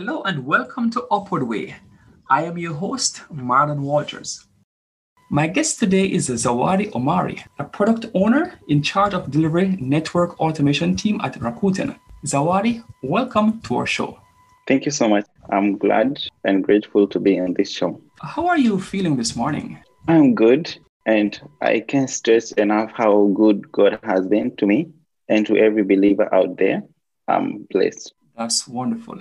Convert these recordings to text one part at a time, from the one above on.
Hello and welcome to Upward Way. I am your host, Marlon Walters. My guest today is Zawadi Omari, a product owner in charge of delivery network automation team at Rakuten. Zawadi, welcome to our show. Thank you so much. I'm glad and grateful to be on this show. How are you feeling this morning? I'm good, and I can't stress enough how good God has been to me and to every believer out there. I'm blessed. That's wonderful.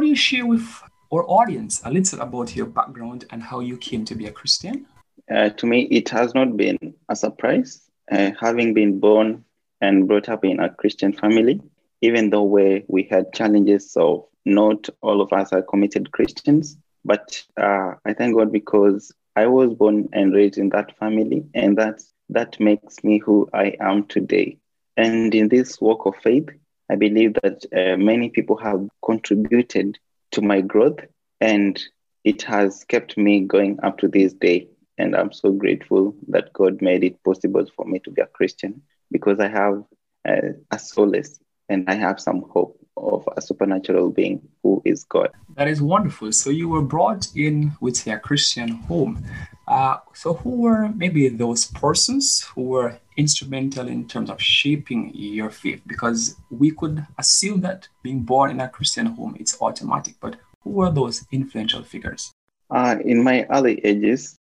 Do you share with our audience a little about your background and how you came to be a Christian? Uh, to me, it has not been a surprise. Uh, having been born and brought up in a Christian family, even though we, we had challenges, so not all of us are committed Christians. But uh, I thank God because I was born and raised in that family, and that that makes me who I am today. And in this walk of faith, I believe that uh, many people have contributed to my growth and it has kept me going up to this day. And I'm so grateful that God made it possible for me to be a Christian because I have uh, a solace and I have some hope of a supernatural being who is God. That is wonderful. So you were brought in with a Christian home. Uh, so who were maybe those persons who were instrumental in terms of shaping your faith? Because we could assume that being born in a Christian home it's automatic, but who were those influential figures? Uh, in my early ages,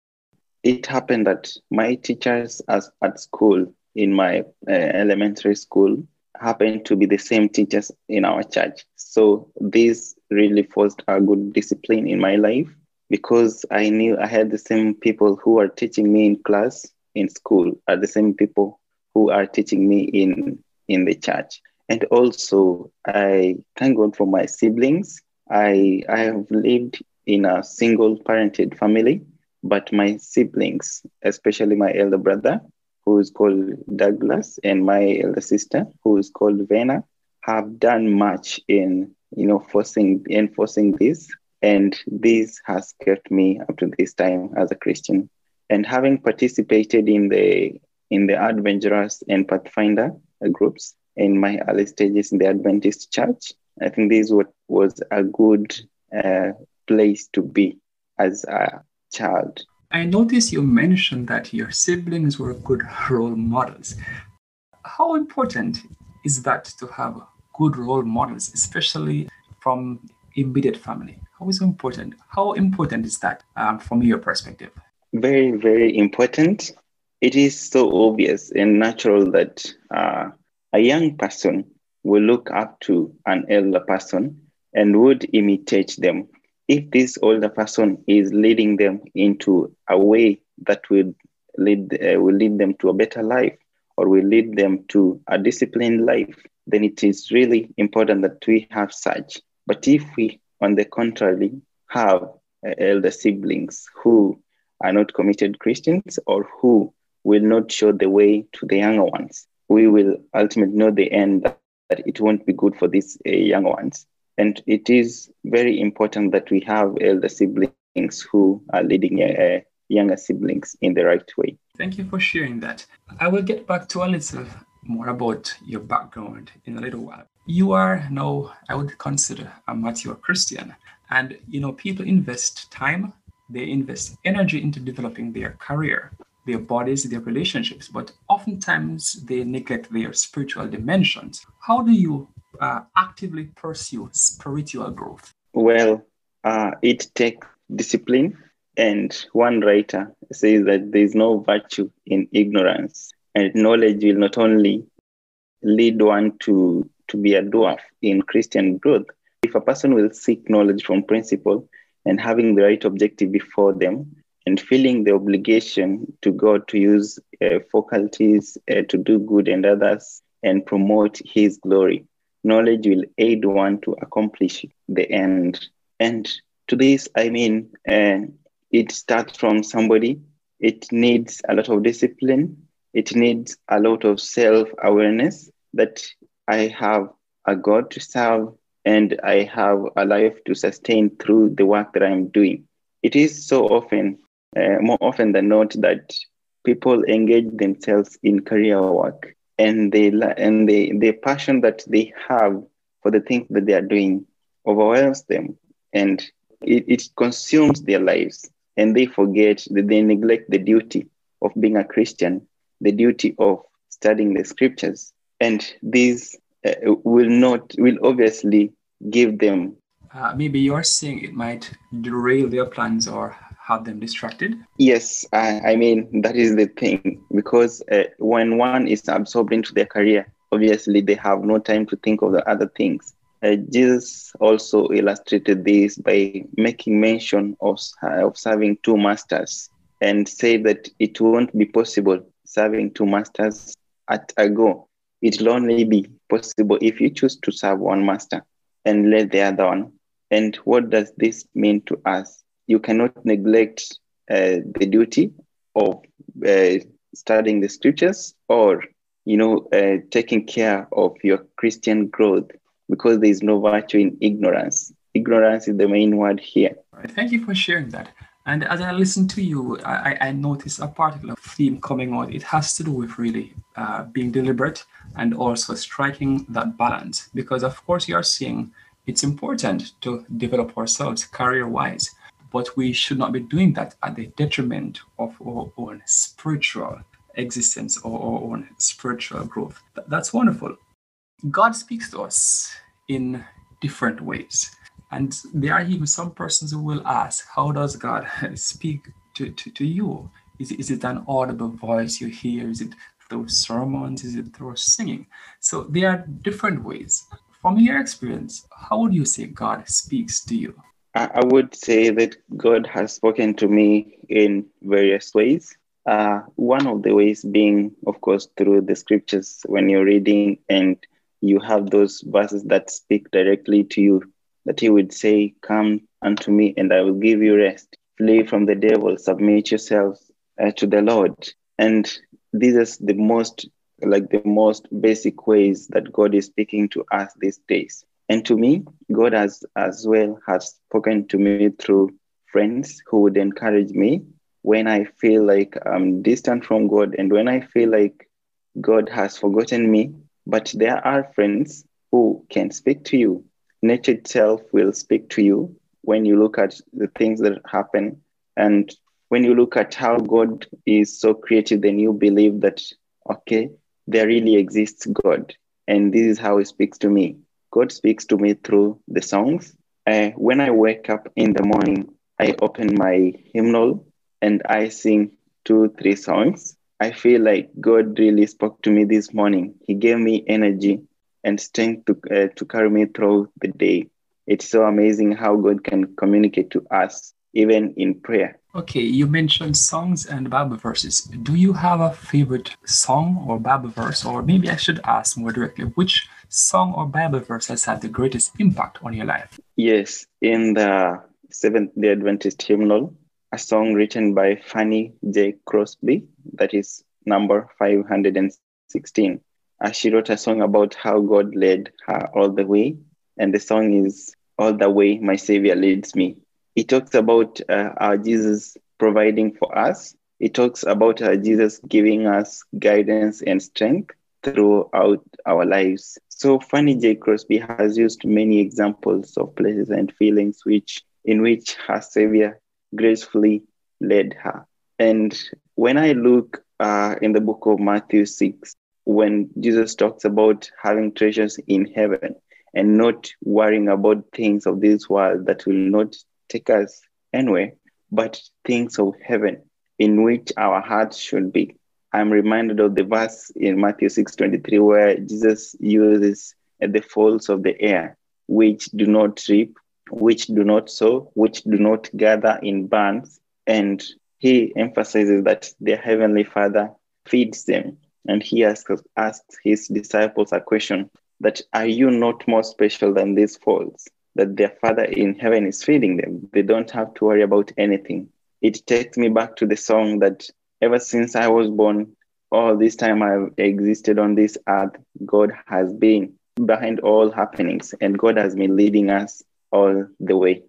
it happened that my teachers as, at school, in my uh, elementary school, happened to be the same teachers in our church. So this really forced a good discipline in my life because I knew I had the same people who are teaching me in class in school are the same people who are teaching me in in the church. And also I thank God for my siblings. I I have lived in a single parented family, but my siblings, especially my elder brother, who is called Douglas, and my elder sister, who is called Vena, have done much in you know forcing enforcing this, and this has kept me up to this time as a Christian. And having participated in the in the Adventurers and Pathfinder groups in my early stages in the Adventist Church, I think this was, a good uh, place to be as a child. I noticed you mentioned that your siblings were good role models. How important is that to have good role models, especially from immediate family? How is important? How important is that um, from your perspective? Very, very important. It is so obvious and natural that uh, a young person will look up to an elder person and would imitate them if this older person is leading them into a way that will lead uh, will lead them to a better life or will lead them to a disciplined life then it is really important that we have such. But if we on the contrary have uh, elder siblings who are not committed christians or who will not show the way to the younger ones we will ultimately know the end that, it won't be good for these uh, younger ones and it is very important that we have elder siblings who are leading uh, younger siblings in the right way. Thank you for sharing that. I will get back to a little more about your background in a little while. You are now, I would consider, a mature Christian. And, you know, people invest time, they invest energy into developing their career, their bodies, their relationships, but oftentimes they neglect their spiritual dimensions. How do you uh, actively pursue spiritual growth? Well, uh, it takes discipline. And one writer says that there is no virtue in ignorance, and knowledge will not only lead one to, to be a dwarf in Christian growth. If a person will seek knowledge from principle and having the right objective before them, and feeling the obligation to God to use uh, faculties uh, to do good and others and promote His glory, knowledge will aid one to accomplish the end. And to this, I mean, uh, it starts from somebody. It needs a lot of discipline. It needs a lot of self awareness that I have a God to serve and I have a life to sustain through the work that I'm doing. It is so often, uh, more often than not, that people engage themselves in career work and they and they the passion that they have for the things that they are doing overwhelms them and it, it consumes their lives and they forget that they neglect the duty of being a christian the duty of studying the scriptures and these uh, will not will obviously give them uh, maybe you're saying it might derail their plans or have them distracted? Yes, I, I mean, that is the thing because uh, when one is absorbed into their career, obviously they have no time to think of the other things. Uh, Jesus also illustrated this by making mention of, of serving two masters and said that it won't be possible serving two masters at a go. It will only be possible if you choose to serve one master and let the other one. And what does this mean to us? You cannot neglect uh, the duty of uh, studying the scriptures or you know uh, taking care of your christian growth because there is no virtue in ignorance. Ignorance is the main word here. Thank you for sharing that. And as i listen to you i, I notice a particular theme coming out. It has to do with really uh, being deliberate and also striking that balance because of course you are seeing it's important to develop ourselves career wise but we should not be doing that at the detriment of our own spiritual existence or our own spiritual growth. That's wonderful. God speaks to us in different ways. And there are even some persons who will ask, How does God speak to, to, to you? Is is it an audible voice you hear? Is it through sermons? Is it through singing? So there are different ways. From your experience, how would you say God speaks to you? I would say that God has spoken to me in various ways. Uh, one of the ways being, of course, through the scriptures when you're reading and you have those verses that speak directly to you, that He would say, Come unto me and I will give you rest. Flee from the devil, submit yourselves uh, to the Lord. And this is the most, like the most basic ways that God is speaking to us these days. And to me, God has as well has spoken to me through friends who would encourage me when I feel like I'm distant from God and when I feel like God has forgotten me. But there are friends who can speak to you. Nature itself will speak to you when you look at the things that happen. And when you look at how God is so creative, then you believe that, okay, there really exists God. And this is how he speaks to me. God speaks to me through the songs. Uh, when I wake up in the morning, I open my hymnal and I sing two, three songs. I feel like God really spoke to me this morning. He gave me energy and strength to, uh, to carry me through the day. It's so amazing how God can communicate to us, even in prayer. Okay, you mentioned songs and Bible verses. Do you have a favorite song or Bible verse? Or maybe I should ask more directly, which song or Bible verse has had the greatest impact on your life? Yes, in the Seventh day Adventist hymnal, a song written by Fanny J. Crosby, that is number 516. Uh, she wrote a song about how God led her all the way, and the song is All the Way My Savior Leads Me. It talks about uh, our Jesus providing for us. It talks about our Jesus giving us guidance and strength throughout our lives. So Fanny J. Crosby has used many examples of places and feelings which in which her savior gracefully led her. And when I look uh, in the book of Matthew 6, when Jesus talks about having treasures in heaven and not worrying about things of this world that will not take us anywhere, but things of heaven in which our hearts should be. I'm reminded of the verse in Matthew 6:23 where Jesus uses the folds of the air, which do not reap, which do not sow, which do not gather in barns. And he emphasizes that their heavenly Father feeds them. And he asks, asks his disciples a question that are you not more special than these fowls? That their father in heaven is feeding them. They don't have to worry about anything. It takes me back to the song that ever since I was born, all this time I've existed on this earth, God has been behind all happenings and God has been leading us all the way.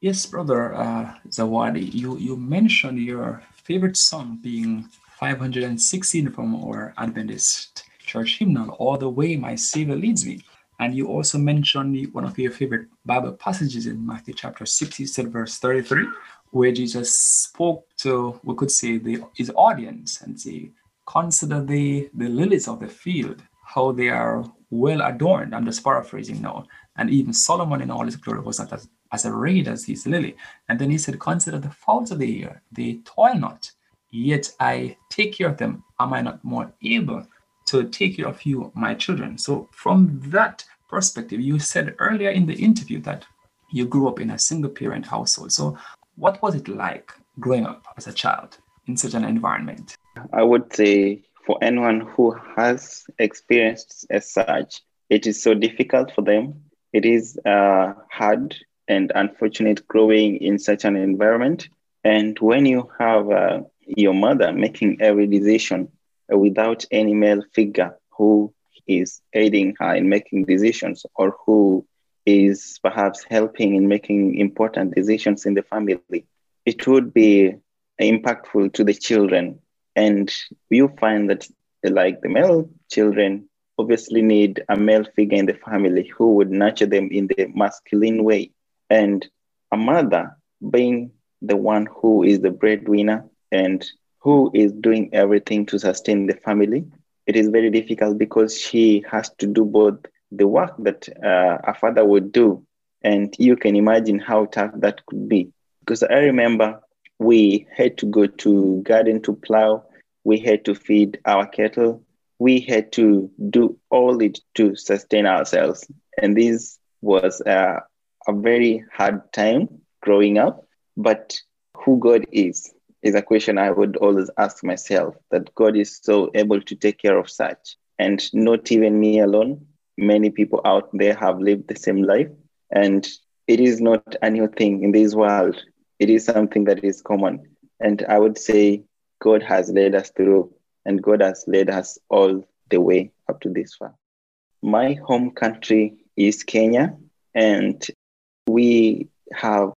Yes, brother uh, Zawadi, you, you mentioned your favorite song being 516 from our Adventist church hymnal, All the Way My Savior Leads Me. And you also mentioned one of your favorite Bible passages in Matthew chapter 6, said verse 33, where Jesus spoke to, we could say, the, his audience and say, Consider the, the lilies of the field, how they are well adorned. I'm just paraphrasing now. And even Solomon in all his glory was not as, as arrayed as his lily. And then he said, Consider the fowls of the air, they toil not, yet I take care of them. Am I not more able to take care of you, my children? So, from that perspective, you said earlier in the interview that you grew up in a single parent household. So, what was it like growing up as a child in such an environment? I would say for anyone who has experienced as such, it is so difficult for them. It is uh, hard and unfortunate growing in such an environment. And when you have uh, your mother making every decision without any male figure who is aiding her in making decisions or who is perhaps helping in making important decisions in the family, it would be impactful to the children. And you find that, like the male children, obviously need a male figure in the family who would nurture them in the masculine way. And a mother being the one who is the breadwinner and who is doing everything to sustain the family, it is very difficult because she has to do both the work that uh, a father would do. And you can imagine how tough that could be. Because I remember we had to go to garden to plow, we had to feed our cattle, we had to do all it to sustain ourselves. And this was uh, a very hard time growing up. But who God is, is a question I would always ask myself that God is so able to take care of such. And not even me alone, many people out there have lived the same life. And it is not a new thing in this world, it is something that is common. And I would say God has led us through, and God has led us all the way up to this far. My home country is Kenya, and we have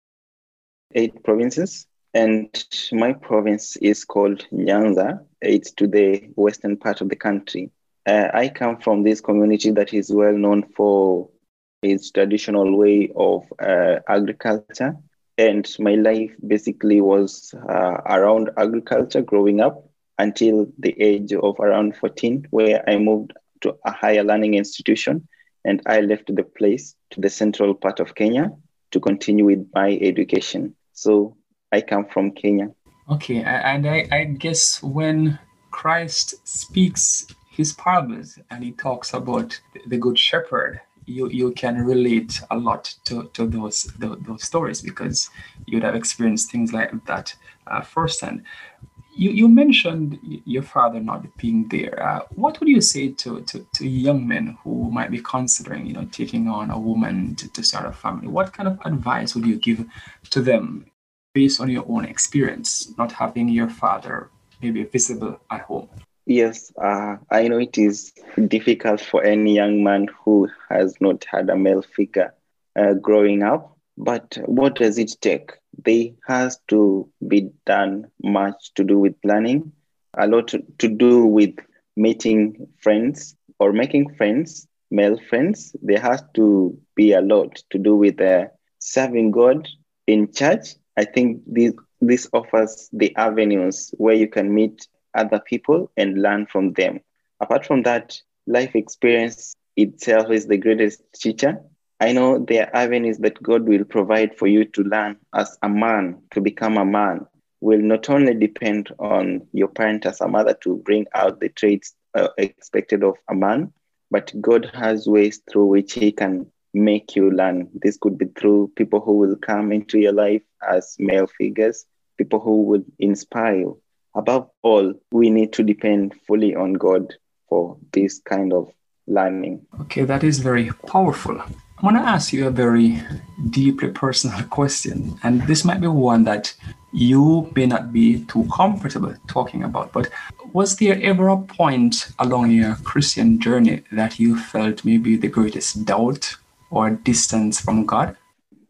eight provinces and my province is called Nyanza. It's to the western part of the country. Uh, I come from this community that is well known for its traditional way of uh, agriculture. And my life basically was uh, around agriculture growing up until the age of around 14, where I moved to a higher learning institution and I left the place to the central part of Kenya to continue with my education. So I come from Kenya. Okay, and I, I guess when Christ speaks his parables and he talks about the good shepherd, you, you can relate a lot to, to those, those, those stories because you'd have experienced things like that uh, firsthand. You, you mentioned your father not being there. Uh, what would you say to, to, to young men who might be considering, you know, taking on a woman to, to start a family? What kind of advice would you give to them based on your own experience, not having your father maybe visible at home? Yes, uh, I know it is difficult for any young man who has not had a male figure uh, growing up. But what does it take? There has to be done much to do with planning, a lot to, to do with meeting friends or making friends, male friends. There has to be a lot to do with uh, serving God in church I think this this offers the avenues where you can meet other people and learn from them. Apart from that, life experience itself is the greatest teacher. I know there are avenues that God will provide for you to learn as a man, to become a man, will not only depend on your parent as a mother to bring out the traits uh, expected of a man, but God has ways through which He can make you learn. This could be through people who will come into your life as male figures, people who would inspire you. Above all, we need to depend fully on God for this kind of learning. Okay, that is very powerful. I want to ask you a very deeply personal question, and this might be one that you may not be too comfortable talking about, but was there ever a point along your Christian journey that you felt maybe the greatest doubt or distance from God?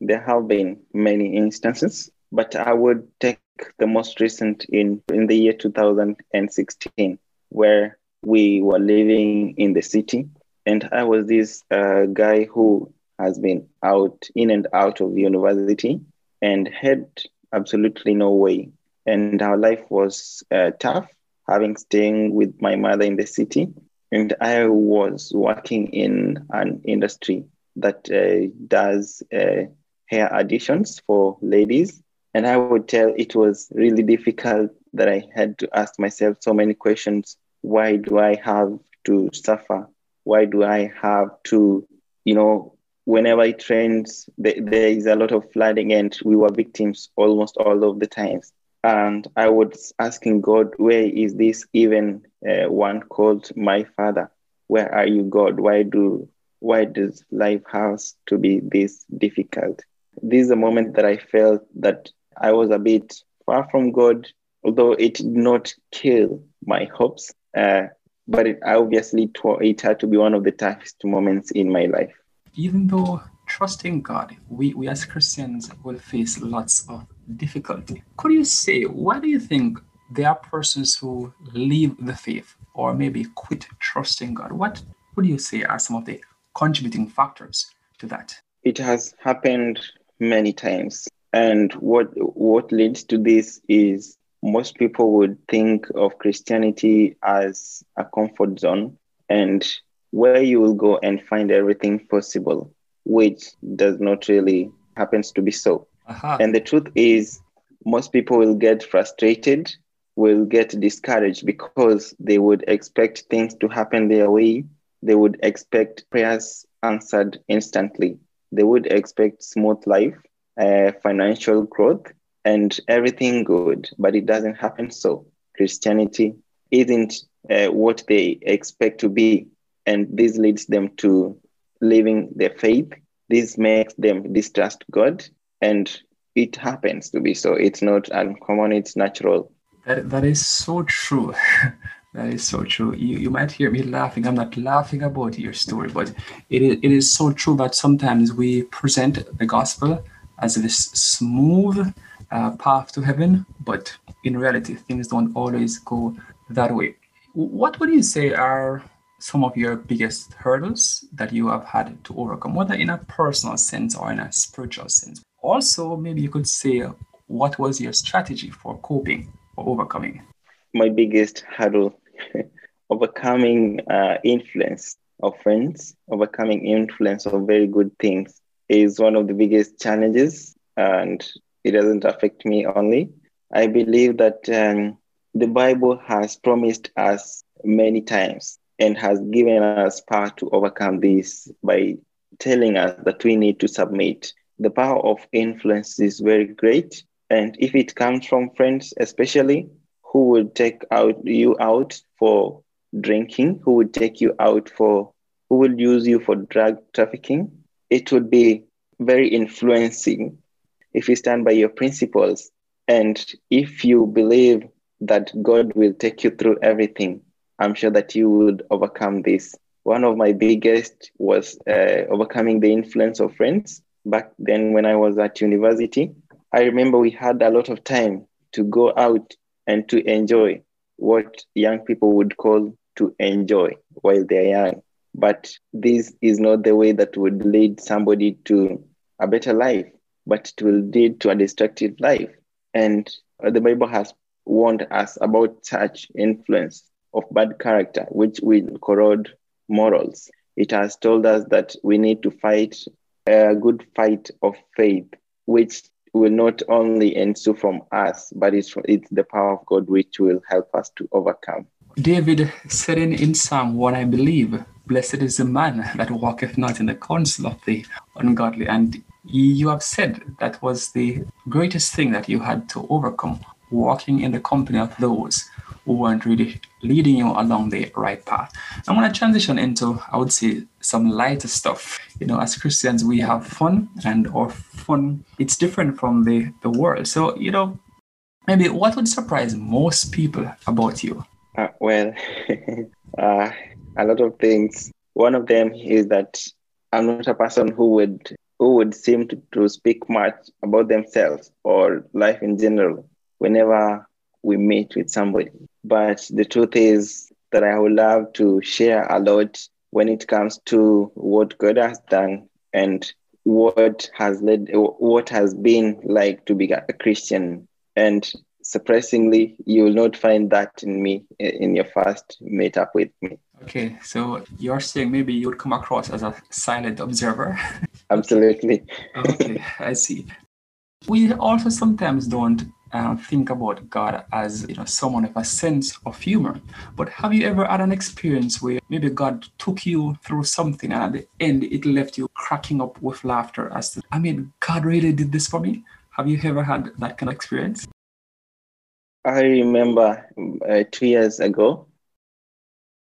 There have been many instances, but I would take the most recent in, in the year 2016, where we were living in the city. And I was this uh, guy who has been out, in and out of university and had absolutely no way. And our life was uh, tough, having staying with my mother in the city. And I was working in an industry that uh, does uh, hair additions for ladies. And I would tell it was really difficult that I had to ask myself so many questions. Why do I have to suffer? Why do I have to, you know, whenever it rains, there is a lot of flooding and we were victims almost all of the times. And I was asking God, where is this even uh, one called my father? Where are you, God? Why do why does life have to be this difficult? This is a moment that I felt that I was a bit far from God, although it did not kill my hopes. Uh, but it obviously it had to be one of the toughest moments in my life. Even though trusting God, we, we as Christians will face lots of difficulty. Could you say, why do you think there are persons who leave the faith or maybe quit trusting God? What would you say are some of the contributing factors to that? It has happened many times. And what what leads to this is most people would think of Christianity as a comfort zone and where you will go and find everything possible, which does not really happens to be so. Uh-huh. And the truth is most people will get frustrated, will get discouraged because they would expect things to happen their way. They would expect prayers answered instantly. They would expect smooth life, uh, financial growth, and everything good, but it doesn't happen so. Christianity isn't uh, what they expect to be, and this leads them to leaving their faith. This makes them distrust God, and it happens to be so. It's not uncommon, it's natural. That, that is so true. that is so true. You, you might hear me laughing. I'm not laughing about your story, but it is, it is so true that sometimes we present the gospel as this smooth uh, path to heaven, but in reality, things don't always go that way. What would you say are some of your biggest hurdles that you have had to overcome, whether in a personal sense or in a spiritual sense? Also, maybe you could say what was your strategy for coping or overcoming? My biggest hurdle, overcoming uh, influence of friends, overcoming influence of very good things is one of the biggest challenges, and it doesn't affect me only. I believe that um, the Bible has promised us many times and has given us power to overcome this by telling us that we need to submit. The power of influence is very great. And if it comes from friends, especially who would take out you out for drinking, who would take you out for, who would use you for drug trafficking, it would be very influencing if you stand by your principles and if you believe that God will take you through everything, I'm sure that you would overcome this. One of my biggest was uh, overcoming the influence of friends. Back then, when I was at university, I remember we had a lot of time to go out and to enjoy what young people would call to enjoy while they're young. But this is not the way that would lead somebody to a better life, but it will lead to a destructive life. And the Bible has warned us about such influence of bad character, which will corrode morals. It has told us that we need to fight a good fight of faith, which will not only ensue from us, but it's, it's the power of God which will help us to overcome. David said in, Psalm 1, I believe, Blessed is the man that walketh not in the counsel of the ungodly. And you have said that was the greatest thing that you had to overcome, walking in the company of those who weren't really leading you along the right path. I'm going to transition into, I would say, some lighter stuff. You know, as Christians, we have fun, and our fun it's different from the the world. So, you know, maybe what would surprise most people about you? Uh, well, uh, a lot of things. One of them is that I'm not a person who would who would seem to, to speak much about themselves or life in general whenever we meet with somebody. But the truth is that I would love to share a lot when it comes to what God has done and what has led, what has been like to be a Christian. And surprisingly, you will not find that in me in your first meetup with me. Okay, so you're saying maybe you would come across as a silent observer. Absolutely. okay, I see. We also sometimes don't uh, think about God as you know someone with a sense of humor. But have you ever had an experience where maybe God took you through something and at the end it left you cracking up with laughter as to, I mean, God really did this for me? Have you ever had that kind of experience? I remember uh, two years ago,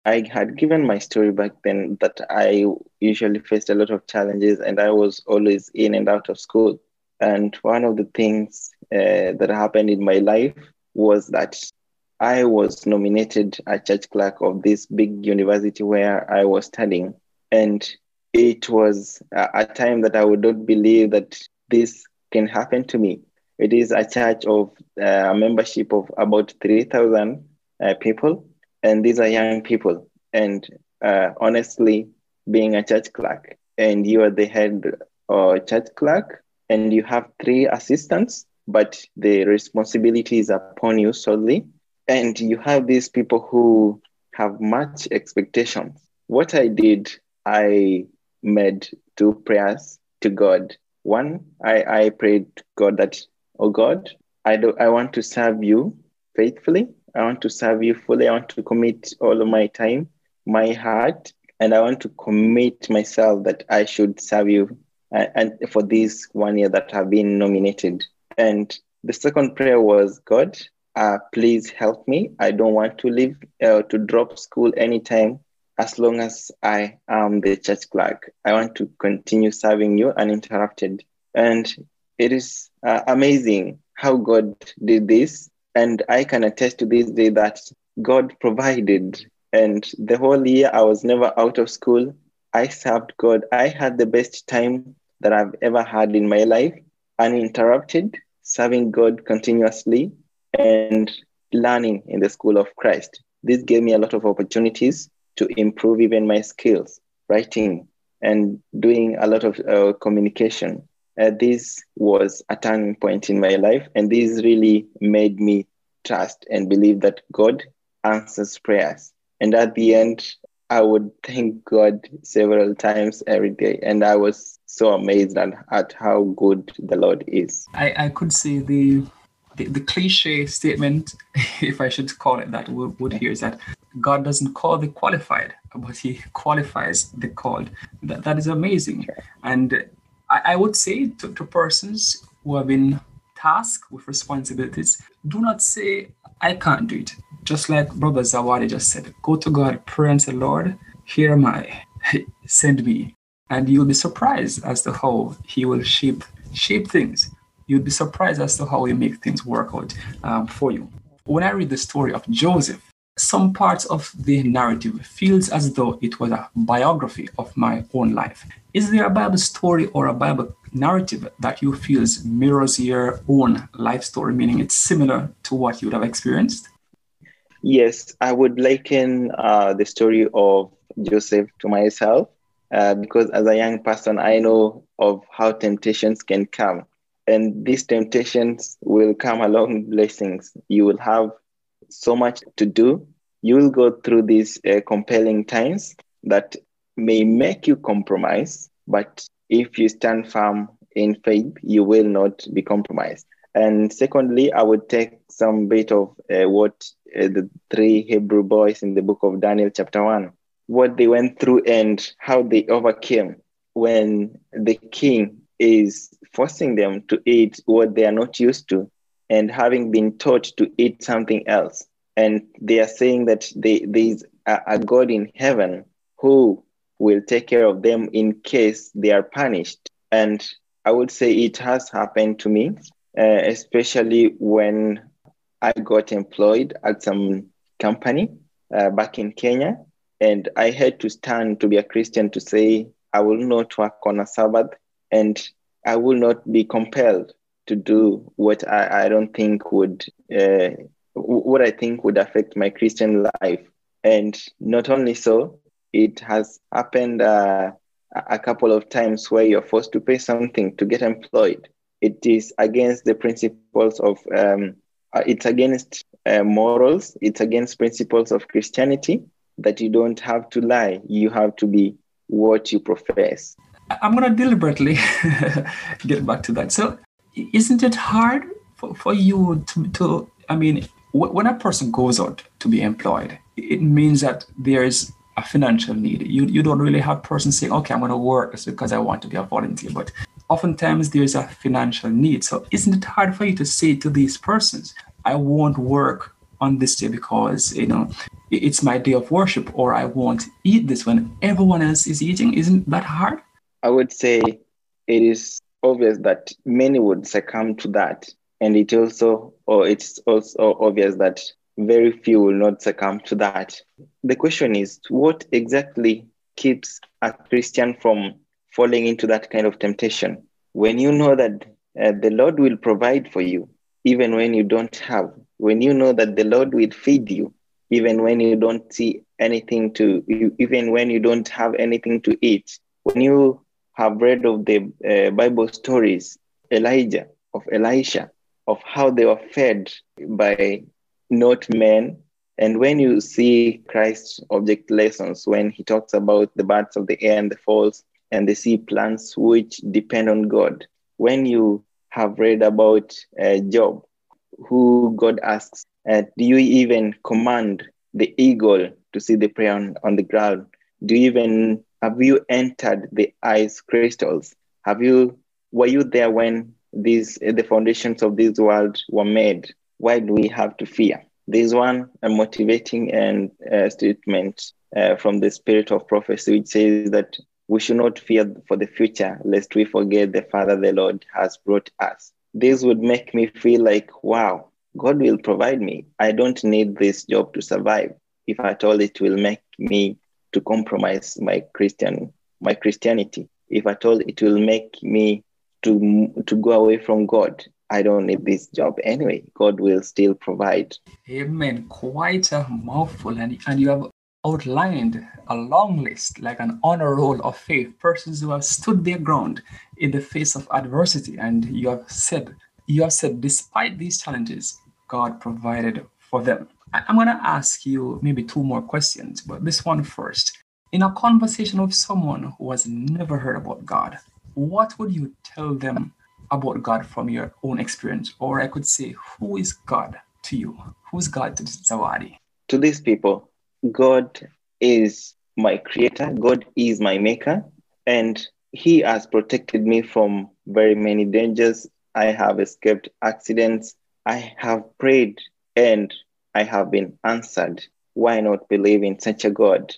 I had given my story back then that I usually faced a lot of challenges and I was always in and out of school. And one of the things uh, that happened in my life was that I was nominated a church clerk of this big university where I was studying. And it was a, time that I would not believe that this can happen to me. It is a church of uh, a membership of about 3,000 uh, people and these are young people. And uh, honestly, being a church clerk and you are the head or church clerk and you have three assistants, but the responsibility is upon you solely. And you have these people who have much expectations. What I did, I made two prayers to God. One, I, I prayed to God that, oh God, I do I want to serve you faithfully I want to serve you fully. I want to commit all of my time, my heart, and I want to commit myself that I should serve you and, and for this one year that I've been nominated. And the second prayer was, God, uh, please help me. I don't want to leave uh, to drop school anytime as long as I am the church clerk. I want to continue serving you uninterrupted. And it is uh, amazing how God did this and I can attest to this day that God provided. And the whole year I was never out of school. I served God. I had the best time that I've ever had in my life, uninterrupted, serving God continuously and learning in the school of Christ. This gave me a lot of opportunities to improve even my skills, writing and doing a lot of uh, communication uh, this was a turning point in my life. And this really made me trust and believe that God answers prayers. And at the end, I would thank God several times every day. And I was so amazed at, at how good the Lord is. I, I could say the, the, the cliche statement, if I should call it that, would, would hear is that God doesn't call the qualified, but He qualifies the called. That, that is amazing. And I, I would say to, to persons who have been tasked with responsibilities, do not say, I can't do it. Just like Brother Zawadi just said, go to God, pray and say, Lord, here am I, send me. And you'll be surprised as to how He will shape shape things. You'll be surprised as to how He make things work out um, for you. When I read the story of Joseph, some parts of the narrative feels as though it was a biography of my own life. Is there a Bible story or a Bible narrative that you feel mirrors your own life story, meaning it's similar to what you would have experienced? Yes, I would liken uh, the story of Joseph to myself uh, because as a young person, I know of how temptations can come. And these temptations will come along blessings. You will have so much to do. You will go through these uh, compelling times that may make you compromise, but if you stand firm in faith, you will not be compromised. And secondly, I would take some bit of uh, what uh, the three Hebrew boys in the book of Daniel, chapter 1, what they went through and how they overcame when the king is forcing them to eat what they are not used to and having been taught to eat something else. and they are saying that they, there is a, God in heaven who will take care of them in case they are punished. And I would say it has happened to me, uh, especially when I got employed at some company uh, back in Kenya. And I had to stand to be a Christian to say, I will not work on a Sabbath and I will not be compelled to do what I, I don't think would uh, what I think would affect my Christian life. And not only so, it has happened uh, a couple of times where you're forced to pay something to get employed. It is against the principles of, um, uh, it's against uh, morals, it's against principles of Christianity that you don't have to lie. You have to be what you profess. I'm going to deliberately get back to that. So, isn't it hard for, for you to, to, I mean, when a person goes out to be employed, it means that there is a financial need. You, you don't really have persons saying, okay, I'm going to work because I want to be a volunteer. But oftentimes there's a financial need. So isn't it hard for you to say to these persons, I won't work on this day because, you know, it's my day of worship or I won't eat this when everyone else is eating? Isn't that hard? I would say it is obvious that many would succumb to that. And it also, or it's also obvious that very few will not succumb to that. The question is what exactly keeps a Christian from falling into that kind of temptation? When you know that uh, the Lord will provide for you, even when you don't have, when you know that the Lord will feed you, even when you don't see anything to, even when you don't have anything to eat, when you have read of the uh, Bible stories, Elijah, of Elisha, of how they were fed by not men. And when you see Christ's object lessons, when he talks about the birds of the air and the falls and the sea plants which depend on God, when you have read about uh, Job, who God asks, uh, Do you even command the eagle to see the prey on, on the ground? Do you even have you entered the ice crystals? Have you were you there when these the foundations of this world were made? Why do we have to fear? There's one a motivating and uh, statement uh, from the spirit of prophecy, which says that we should not fear for the future, lest we forget the Father the Lord has brought us. This would make me feel like, wow, God will provide me. I don't need this job to survive. If at all, it will make me to compromise my Christian my Christianity. If at all, it will make me to to go away from God. I don't need this job anyway. God will still provide. Amen. Quite a mouthful. And, and you have outlined a long list, like an honor roll of faith, persons who have stood their ground in the face of adversity. And you have said, you have said, despite these challenges, God provided for them. I'm going to ask you maybe two more questions, but this one first. In a conversation with someone who has never heard about God, what would you tell them about God from your own experience? Or I could say, who is God to you? Who's God to Zawadi? To these people, God is my creator, God is my maker, and He has protected me from very many dangers. I have escaped accidents. I have prayed and I have been answered. Why not believe in such a God?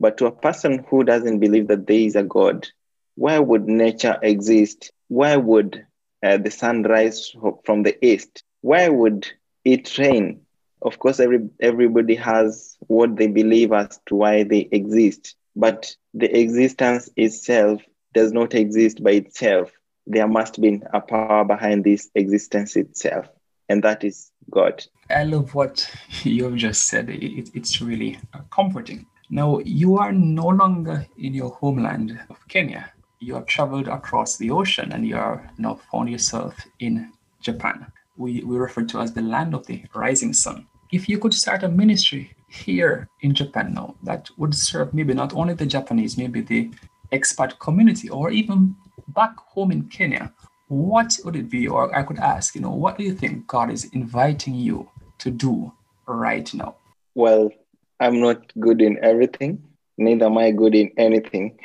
But to a person who doesn't believe that there is a God, why would nature exist? Why would uh, the sun rise from the east? Why would it rain? Of course, every, everybody has what they believe as to why they exist, but the existence itself does not exist by itself. There must be a power behind this existence itself, and that is God. I love what you've just said. It, it's really uh, comforting. Now, you are no longer in your homeland of Kenya you have traveled across the ocean and you are now found yourself in Japan. We, we refer to as the land of the rising sun. If you could start a ministry here in Japan now that would serve maybe not only the Japanese, maybe the expat community, or even back home in Kenya, what would it be? Or I could ask, you know, what do you think God is inviting you to do right now? Well, I'm not good in everything, neither am I good in anything.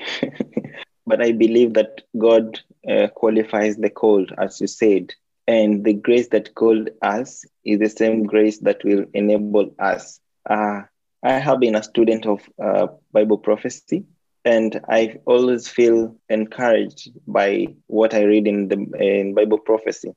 but I believe that God uh, qualifies the called, as you said. And the grace that called us is the same grace that will enable us. Uh, I have been a student of uh, Bible prophecy, and I always feel encouraged by what I read in the in Bible prophecy.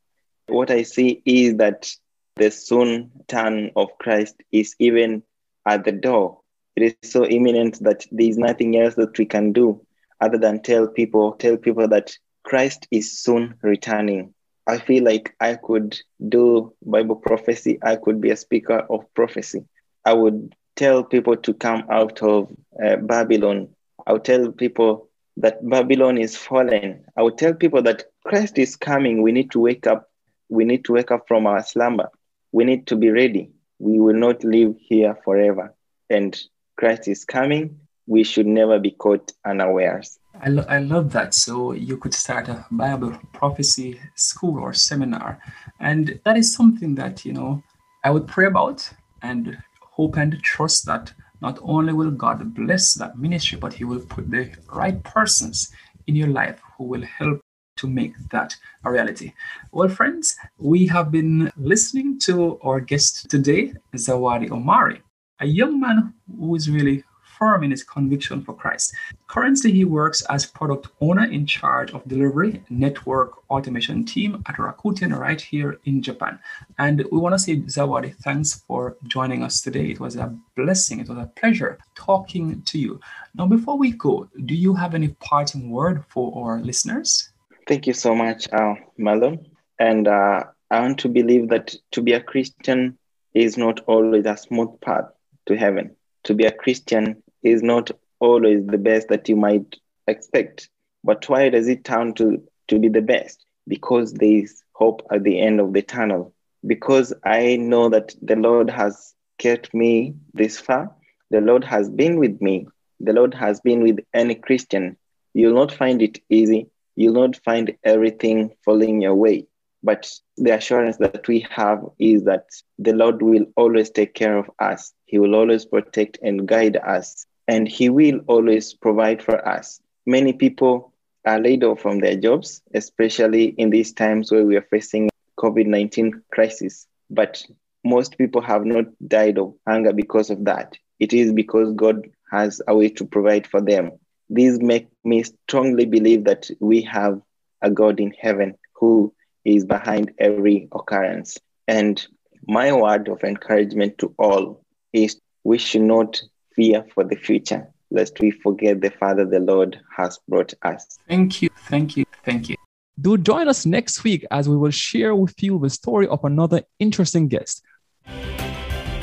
What I see is that the soon turn of Christ is even at the door. It is so imminent that there is nothing else that we can do other than tell people, tell people that Christ is soon returning. I feel like I could do Bible prophecy. I could be a speaker of prophecy. I would tell people to come out of uh, Babylon. I would tell people that Babylon is fallen. I would tell people that Christ is coming. We need to wake up. We need to wake up from our slumber. We need to be ready. We will not live here forever. And Christ is coming. We should never be caught unawares. I, lo- I love that. So you could start a Bible prophecy school or seminar. And that is something that, you know, I would pray about and hope and trust that not only will God bless that ministry, but He will put the right persons in your life who will help to make that a reality. Well, friends, we have been listening to our guest today, Zawadi Omari, a young man who is really firm in his conviction for Christ. Currently, he works as product owner in charge of delivery network automation team at Rakuten right here in Japan. And we want to say, Zawadi, thanks for joining us today. It was a blessing. It was a pleasure talking to you. Now, before we go, do you have any parting word for our listeners? Thank you so much, uh, Malum. And uh, I want to believe that to be a Christian is not always a smooth path to heaven. To be a Christian is not always the best that you might expect. But why does it turn to, to be the best? Because there is hope at the end of the tunnel. Because I know that the Lord has kept me this far. The Lord has been with me. The Lord has been with any Christian. You'll not find it easy. You'll not find everything falling your way. But the assurance that we have is that the Lord will always take care of us. He will always protect and guide us and He will always provide for us. Many people are laid off from their jobs, especially in these times where we are facing COVID-19 crisis. But most people have not died of hunger because of that. It is because God has a way to provide for them. These make me strongly believe that we have a God in heaven who is behind every occurrence. And my word of encouragement to all is we should not fear for the future, lest we forget the Father the Lord has brought us. Thank you, thank you, thank you. Do join us next week as we will share with you the story of another interesting guest.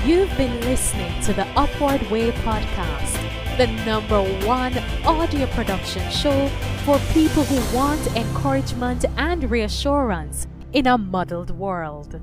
You've been listening to the Upward Way podcast, the number one audio production show for people who want encouragement and reassurance in a muddled world.